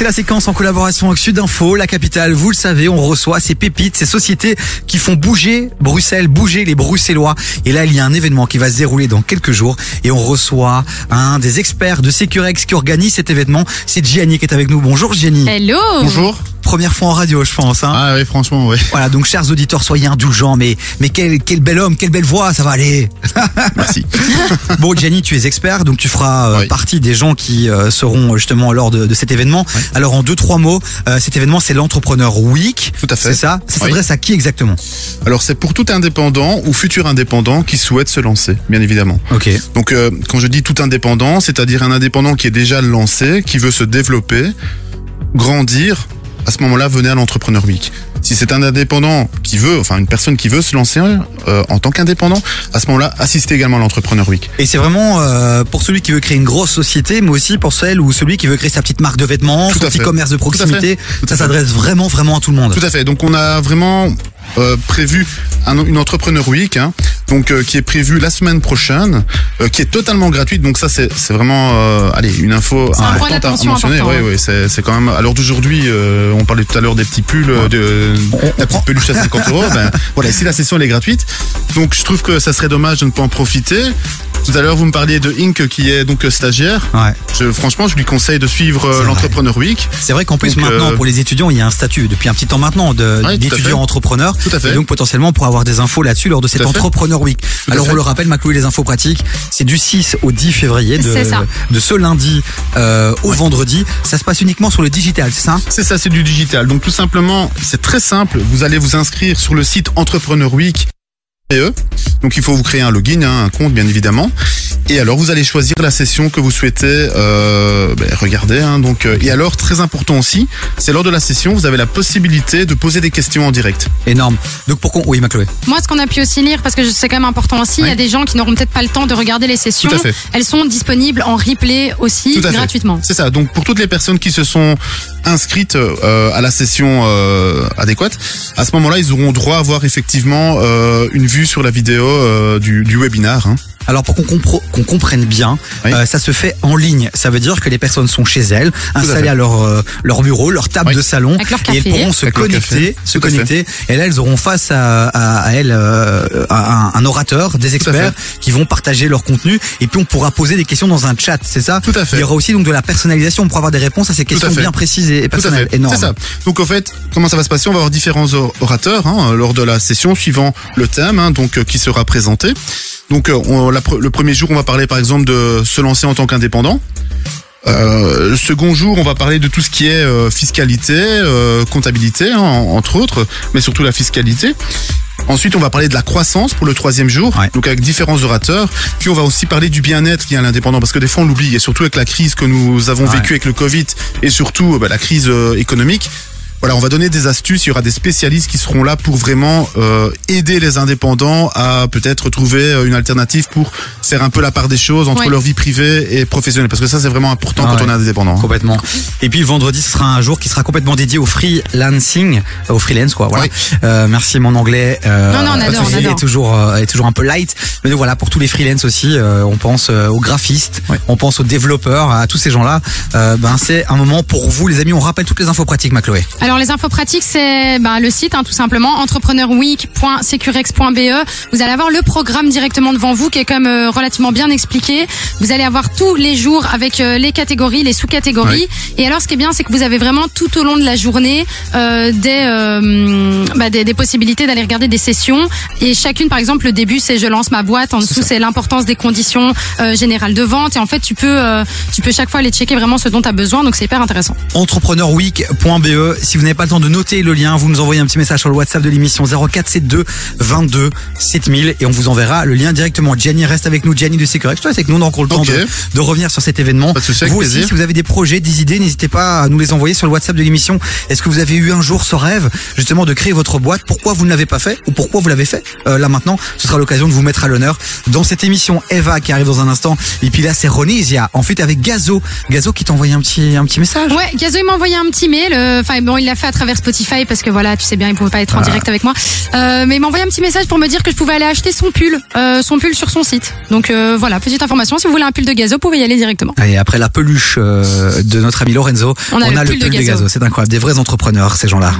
c'est la séquence en collaboration avec Sudinfo, la capitale. Vous le savez, on reçoit ces pépites, ces sociétés qui font bouger Bruxelles, bouger les Bruxellois. Et là, il y a un événement qui va se dérouler dans quelques jours et on reçoit un des experts de Securex qui organise cet événement. C'est Gianni qui est avec nous. Bonjour Gianni. Hello Bonjour. Première fois en radio, je pense. Hein. Ah oui, franchement, oui. Voilà, donc chers auditeurs, soyez indulgents, mais mais quel quel bel homme, quelle belle voix, ça va aller. Merci. Bon, Gianni, tu es expert, donc tu feras euh, Oui. partie des gens qui euh, seront justement lors de, de cet événement. Oui. Alors, en deux, trois mots, euh, cet événement, c'est l'Entrepreneur Week. Tout à fait. C'est ça Ça Oui. s'adresse à qui exactement Alors, c'est pour tout indépendant ou futur indépendant qui souhaite se lancer, bien évidemment. Ok. Donc, euh, quand je dis tout indépendant, c'est-à-dire un indépendant qui est déjà lancé, qui veut se développer, grandir, à ce moment-là, venez à l'Entrepreneur Week. Si c'est un indépendant qui veut, enfin une personne qui veut se lancer euh, en tant qu'indépendant, à ce moment-là, assistez également à l'Entrepreneur Week. Et c'est vraiment euh, pour celui qui veut créer une grosse société, mais aussi pour celle ou celui qui veut créer sa petite marque de vêtements, Tout son petit fait. commerce de proximité. Tout Ça s'adresse vraiment, vraiment à tout le monde. Tout à fait. Donc on a vraiment euh, prévu un- une entrepreneur week, hein, donc euh, qui est prévue la semaine prochaine, euh, qui est totalement gratuite. Donc ça c'est c'est vraiment euh, allez une info C'est un point importante à, mentionner. important, Oui, oui, c'est c'est quand même. À l'heure d'aujourd'hui, euh, on parlait tout à l'heure des petits pulls, de, la petite peluche à 50 euros. Ben voilà, ici la session elle est gratuite. Donc je trouve que ça serait dommage de ne pas en profiter. Tout à l'heure, vous me parliez de Inc qui est donc stagiaire. Ouais. Je, franchement, je lui conseille de suivre euh, l'entrepreneur week. C'est vrai qu'en plus Donc, maintenant euh, pour les étudiants il y a un statut depuis un petit temps maintenant de- à d'étudiant fait. entrepreneur Tout à fait. et donc potentiellement pour avoir des infos là-dessus lors de cet entrepreneur week. Alors on le rappelle Maclou et les infos pratiques c'est du 6 au 10 février de, C'est ça. de ce lundi euh, au vendredi. Ça se passe uniquement sur le digital, c'est ça? C'est ça, c'est du digital. Donc tout simplement, c'est très simple. Vous allez vous inscrire sur le site Entrepreneur Week. Donc il faut vous créer un login, hein, un compte bien évidemment. Et alors vous allez choisir la session que vous souhaitez euh, ben, regarder. hein. donc euh, et alors très important aussi, c'est lors de la session vous avez la possibilité de poser des questions en direct. Énorme. Donc pour qu'on oui Macloé. Moi, ce qu'on a pu aussi lire, parce que c'est quand même important aussi, il y a des gens qui n'auront peut-être pas le temps de regarder les sessions. Tout à fait. Elles sont disponibles en replay aussi, gratuitement. C'est ça. Donc pour toutes les personnes qui se sont inscrites euh, à la session euh, adéquate, à ce moment-là, ils auront droit à avoir effectivement euh, une vue sur la vidéo euh, du, du webinar. hein. Alors pour qu'on compre- qu'on comprenne bien, Oui. euh, ça se fait en ligne. Ça veut dire que les personnes sont chez elles, installées à leur euh, leur bureau, leur table Oui. de salon, Avec leur et elles pourront se connecter, se connecter. Et là, elles auront face à, à, à elles euh, un, un orateur, des experts qui vont partager leur contenu. Et puis on pourra poser des questions dans un chat, c'est ça? Tout à fait. Il y aura aussi donc de la personnalisation. On pourra avoir des réponses à ces questions bien précises et personnelles. C'est ça. Donc au fait, comment ça va se passer? On va avoir différents or- orateurs hein, lors de la session suivant le thème, hein, donc euh, qui sera présenté. Donc euh, on- la pre- le premier jour, on va parler par exemple de se lancer en tant qu'indépendant. Euh, le second jour, on va parler de tout ce qui est euh, fiscalité, euh, comptabilité, hein, en- entre autres, mais surtout la fiscalité. Ensuite, on va parler de la croissance pour le troisième jour, Ouais. donc avec différents orateurs. Puis on va aussi parler du bien-être lié à l'indépendant, parce que des fois on l'oublie, et surtout avec la crise que nous avons Ouais. vécue avec le Covid et surtout bah, la crise économique. Voilà, on va donner des astuces. Il y aura des spécialistes qui seront là pour vraiment euh, aider les indépendants à peut-être trouver euh, une alternative pour faire un peu la part des choses entre Ouais. leur vie privée et professionnelle, parce que ça c'est vraiment important Ah quand ouais. on est indépendant. hein. Complètement. Et puis le vendredi, ce sera un jour qui sera complètement dédié au freelancing, euh, au freelance quoi. Voilà. Euh, merci mon anglais. Euh, Non, non, on adore, on est toujours euh, est toujours un peu light. Mais donc, voilà, pour tous les freelance aussi, euh, on pense aux graphistes, Oui. on pense aux développeurs, à tous ces gens-là. Euh, ben c'est un moment pour vous les amis. On rappelle toutes les infos pratiques, Macloé. Alors les infos pratiques, c'est bah, le site hein, tout simplement entrepreneurweek.securex.be. Vous allez avoir le programme directement devant vous qui est même euh, relativement bien expliqué. Vous allez avoir tous les jours avec euh, les catégories, les sous-catégories. Et alors ce qui est bien, c'est que vous avez vraiment tout au long de la journée euh, des, euh, bah, des des possibilités d'aller regarder des sessions. Et chacune, par exemple, le début c'est je lance ma boîte. En dessous c'est l'importance des conditions euh, générales de vente. Et en fait tu peux euh, tu peux chaque fois aller checker vraiment ce dont tu as besoin. Donc c'est hyper intéressant. entrepreneurweek.be. Si vous n'avez pas le temps de noter le lien, vous nous envoyez un petit message sur le WhatsApp de l'émission 0472 22 7000 et on vous enverra le lien directement. Gianni reste avec nous, Gianni de Sécurité. Je laisse avec nous, on a encore le temps de, de revenir sur cet événement. Pas de souci, avec vous aussi, plaisir. si vous avez des projets, des idées, n'hésitez pas à nous les envoyer sur le WhatsApp de l'émission. Est-ce que vous avez eu un jour ce rêve, justement, de créer votre boîte? Pourquoi vous ne l'avez pas fait ou pourquoi vous l'avez fait? Euh, Là maintenant, ce sera l'occasion de vous mettre à l'honneur dans cette émission. Eva qui arrive dans un instant. Et puis là, c'est Ronisia. En fait, avec Gazo. Gazo qui t'a envoyé un petit, un petit message. Ouais, Gazo il m'a envoyé un petit mail. euh, Enfin bon, il l'a fait à travers Spotify parce que voilà, tu sais bien, il pouvait pas être en direct avec moi. Euh, mais il m'a envoyé un petit message pour me dire que je pouvais aller acheter son pull, euh, son pull sur son site. Donc euh, voilà, petite information. Si vous voulez un pull de gazo, vous pouvez y aller directement. Et après la peluche euh, de notre ami Lorenzo, On a le pull de Gazo. C'est incroyable, des vrais entrepreneurs ces gens-là.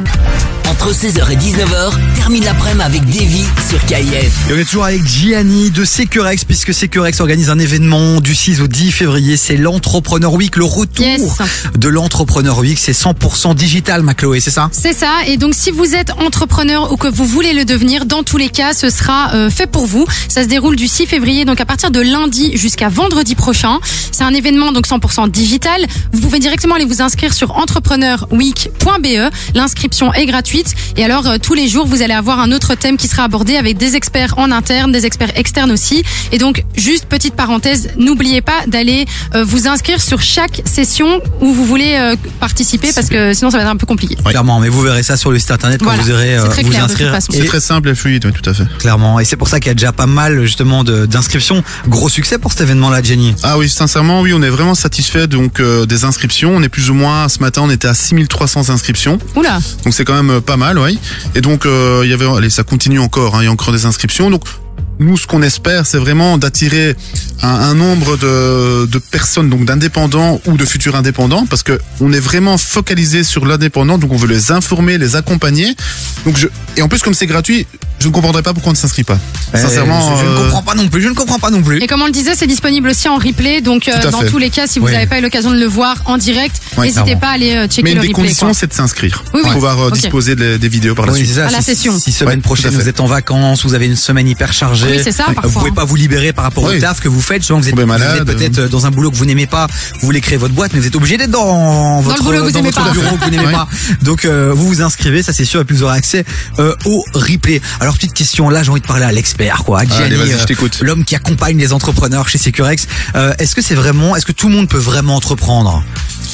Entre 16h et 19h, termine l'après-midi avec Davy sur KIF. Et on est toujours avec Gianni de Securex puisque Securex organise un événement du 6 au 10 février. C'est l'Entrepreneur Week, le retour Yes. de l'Entrepreneur Week. C'est 100% digital, ma Chloé, c'est ça? C'est ça. Et donc, si vous êtes entrepreneur ou que vous voulez le devenir, dans tous les cas, ce sera euh, fait pour vous. Ça se déroule du 6 février, donc à partir de lundi jusqu'à vendredi prochain. C'est un événement donc 100% digital. Vous pouvez directement aller vous inscrire sur entrepreneurweek.be. L'inscription est gratuite. Et alors, euh, tous les jours, vous allez avoir un autre thème qui sera abordé avec des experts en interne, des experts externes aussi. Et donc, juste petite parenthèse, n'oubliez pas d'aller euh, vous inscrire sur chaque session où vous voulez euh, participer parce que sinon ça va être un peu compliqué. Clairement, mais vous verrez ça sur le site internet quand Voilà. vous irez euh, très vous clair, inscrire. C'est très simple et fluide, oui, tout à fait. clairement, et c'est pour ça qu'il y a déjà pas mal justement d'inscriptions. Gros succès pour cet événement-là, Jenny. Ah oui, sincèrement, oui, on est vraiment satisfait donc euh, des inscriptions. On est plus ou moins, ce matin, on était à 6300 inscriptions. Oula. Donc c'est quand même pas mal, oui. Et donc euh, il y avait, allez, ça continue encore. hein, il y a encore des inscriptions. Donc nous, ce qu'on espère, c'est vraiment d'attirer un, un nombre de, de personnes, donc d'indépendants ou de futurs indépendants, parce que on est vraiment focalisé sur l'indépendant. Donc on veut les informer, les accompagner. Donc je et en plus comme c'est gratuit, je ne comprendrais pas pourquoi on ne s'inscrit pas. Sincèrement, Euh, je, je ne euh, comprends pas non plus. Je ne comprends pas non plus. Et comme on le disait, c'est disponible aussi en replay. Donc, euh, dans fait. tous les cas, si vous Oui. n'avez pas eu l'occasion de le voir en direct, n'hésitez pas à aller euh, checker Mais une le des replay. conditions, quoi. c'est de s'inscrire Oui, oui. pour pouvoir disposer des, des vidéos par la Oui, suite. ça. À la si, session. si semaine Ouais, prochaine vous êtes en vacances, vous avez une semaine hyper chargée. Oui, c'est ça, Vous pouvez pas vous libérer par rapport au taf que vous faites. Souvent, vous êtes, Tombez vous êtes malade. peut-être euh, dans un boulot que vous n'aimez pas. Vous voulez créer votre boîte, mais vous êtes obligé d'être dans votre, boulot que vous dans aimez votre pas. bureau que vous n'aimez Ouais. pas. Donc, euh, vous vous inscrivez, ça c'est sûr, et puis vous aurez accès euh, au replay. Alors, petite question, là, j'ai envie de parler à l'expert, quoi. à Gianni, Allez, vas-y, euh, je t'écoute. l'homme qui accompagne les entrepreneurs chez Securex. Euh, est-ce que c'est vraiment, est-ce que tout le monde peut vraiment entreprendre?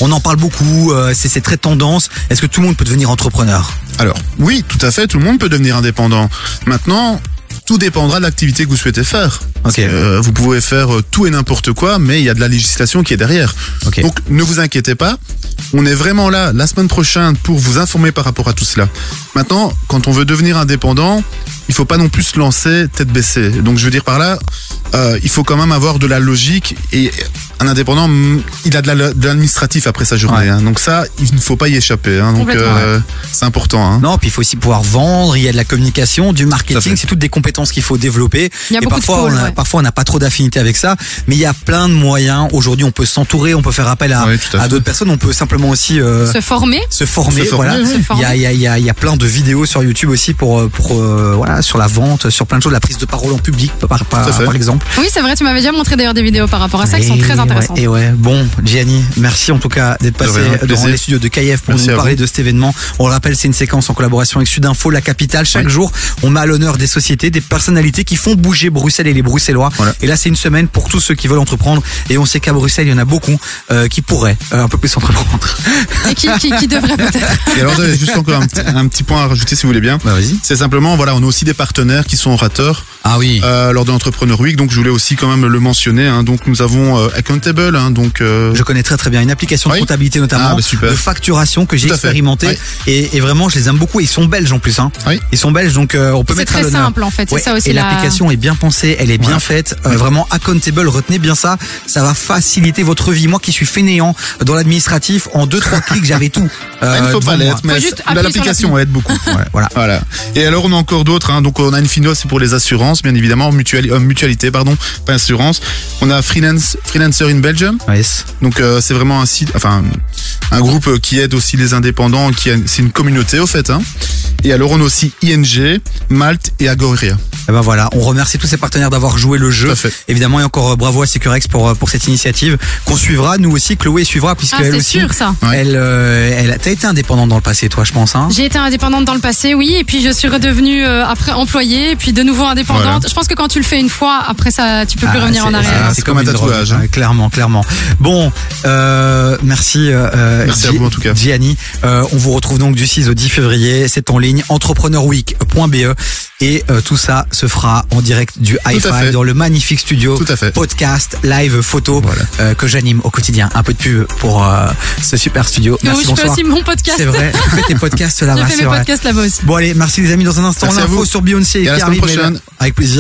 On en parle beaucoup, euh, c'est c'est très tendance. Est-ce que tout le monde peut devenir entrepreneur? Alors, oui, tout à fait, tout le monde peut devenir indépendant. Maintenant, tout dépendra de l'activité que vous souhaitez faire. Euh, vous pouvez faire euh, tout et n'importe quoi, mais il y a de la législation qui est derrière. Ok. Donc, ne vous inquiétez pas. On est vraiment là la semaine prochaine pour vous informer par rapport à tout cela. Maintenant, quand on veut devenir indépendant, il faut pas non plus se lancer tête baissée. Donc, je veux dire par là, euh, il faut quand même avoir de la logique et un indépendant, il a de la- de l'administratif après sa journée. Ouais. hein. Donc ça, il ne faut pas y échapper. hein. Donc, euh, c'est important. Hein. Non, puis il faut aussi pouvoir vendre, il y a de la communication, du marketing, c'est toutes des compétences qu'il faut développer. Il y a et beaucoup de parfois, pôles, on a, ouais. parfois on n'a pas trop d'affinité avec ça, mais il y a plein de moyens. Aujourd'hui, on peut s'entourer, on peut faire appel à, à d'autres personnes, on peut simplement aussi euh, Se former. se former. Se former, voilà. oui. Se former. Il y a, il y, a, il y, a, il y a plein de vidéos sur YouTube aussi pour, euh, pour euh, voilà, sur la vente, sur plein de choses, la prise de parole en public, par, par, exemple. Oui, c'est vrai, tu m'avais déjà montré d'ailleurs des vidéos par rapport à ça qui sont Et ouais, et ouais, bon, Gianni, merci en tout cas d'être passé dans plaisir. les studios de KF pour Merci nous parler de cet événement. On le rappelle, c'est une séquence en collaboration avec Sudinfo, la capitale. Chaque Oui. jour, on met à l'honneur des sociétés, des personnalités qui font bouger Bruxelles et les Bruxellois. Voilà. Et là, c'est une semaine pour tous ceux qui veulent entreprendre. Et on sait qu'à Bruxelles, il y en a beaucoup euh, qui pourraient euh, un peu plus entreprendre. Et qui, qui, qui devrait peut-être. Et alors, j'avais juste encore un, petit- un petit point à rajouter si vous voulez bien. Bah, vas-y. C'est simplement, voilà, on a aussi des partenaires qui sont orateurs Ah oui. euh, lors de l'Entrepreneur Week, donc je voulais aussi quand même le mentionner. hein. donc nous avons euh, Accountable, hein, donc euh, Je connais très très bien une application de comptabilité notamment, Ah, bah, super. de facturation que j'ai expérimenté Oui. et, et vraiment je les aime beaucoup. Ils sont belges en plus, hein. Oui. Ils sont belges donc euh, on peut C'est mettre à très simple en fait. C'est Ouais, ça aussi. et la- l'application est bien pensée, elle est bien Ouais. faite. Euh, vraiment accountable, retenez bien ça. Ça va faciliter votre vie. Moi qui suis fainéant dans l'administratif, en deux trois clics j'avais tout. ah, il ne euh, faut pas l'être, mais l'application aide beaucoup. Ouais, voilà. Voilà. Et alors on a encore d'autres. Hein. Donc on a une finance c'est pour les assurances, bien évidemment, mutuali- euh, mutualité, pardon, pas assurance. On a freelance, freelancer in Belgium. Yes. Donc euh, c'est vraiment un site, enfin un groupe qui aide aussi les indépendants, qui c'est une communauté au fait. Hein. Et alors on a aussi ING, Malte et Agoria. Et ben voilà, on remercie tous ces partenaires d'avoir joué le jeu. Tout à fait. Évidemment, et encore euh, bravo à Securex pour euh, pour cette initiative qu'on suivra. Nous aussi, Chloé suivra Ah, puisqu'elle c'est aussi, sûr ça. Elle, euh, elle, a- t'as été indépendante dans le passé, toi, je pense, hein. J'ai été indépendante dans le passé, oui, et puis je suis redevenue euh, après employée, et puis de nouveau indépendante. Voilà. Je pense que quand tu le fais une fois, après ça, tu peux plus Ah, revenir en arrière. Ah, c'est comme un une drogue, tatouage, hein. clairement, clairement. Bon, euh, merci. euh, Merci à vous, en tout cas. Gianni. Euh, on vous retrouve donc du 6 au 10 février. C'est en ligne. Ligne entrepreneurweek.be et euh, tout ça se fera en direct du à hi fait. dans le magnifique studio Tout à fait. podcast, live, photo Voilà. euh, que j'anime au quotidien. Un peu de pub pour euh, ce super studio. Et Merci, oui, je fais bonsoir. aussi mon podcast. C'est vrai, fais tes podcasts là-bas, fait c'est mes podcasts là-bas aussi. Bon allez, merci les amis, dans un instant l'info sur Beyoncé Et à la qui arrive avec plaisir.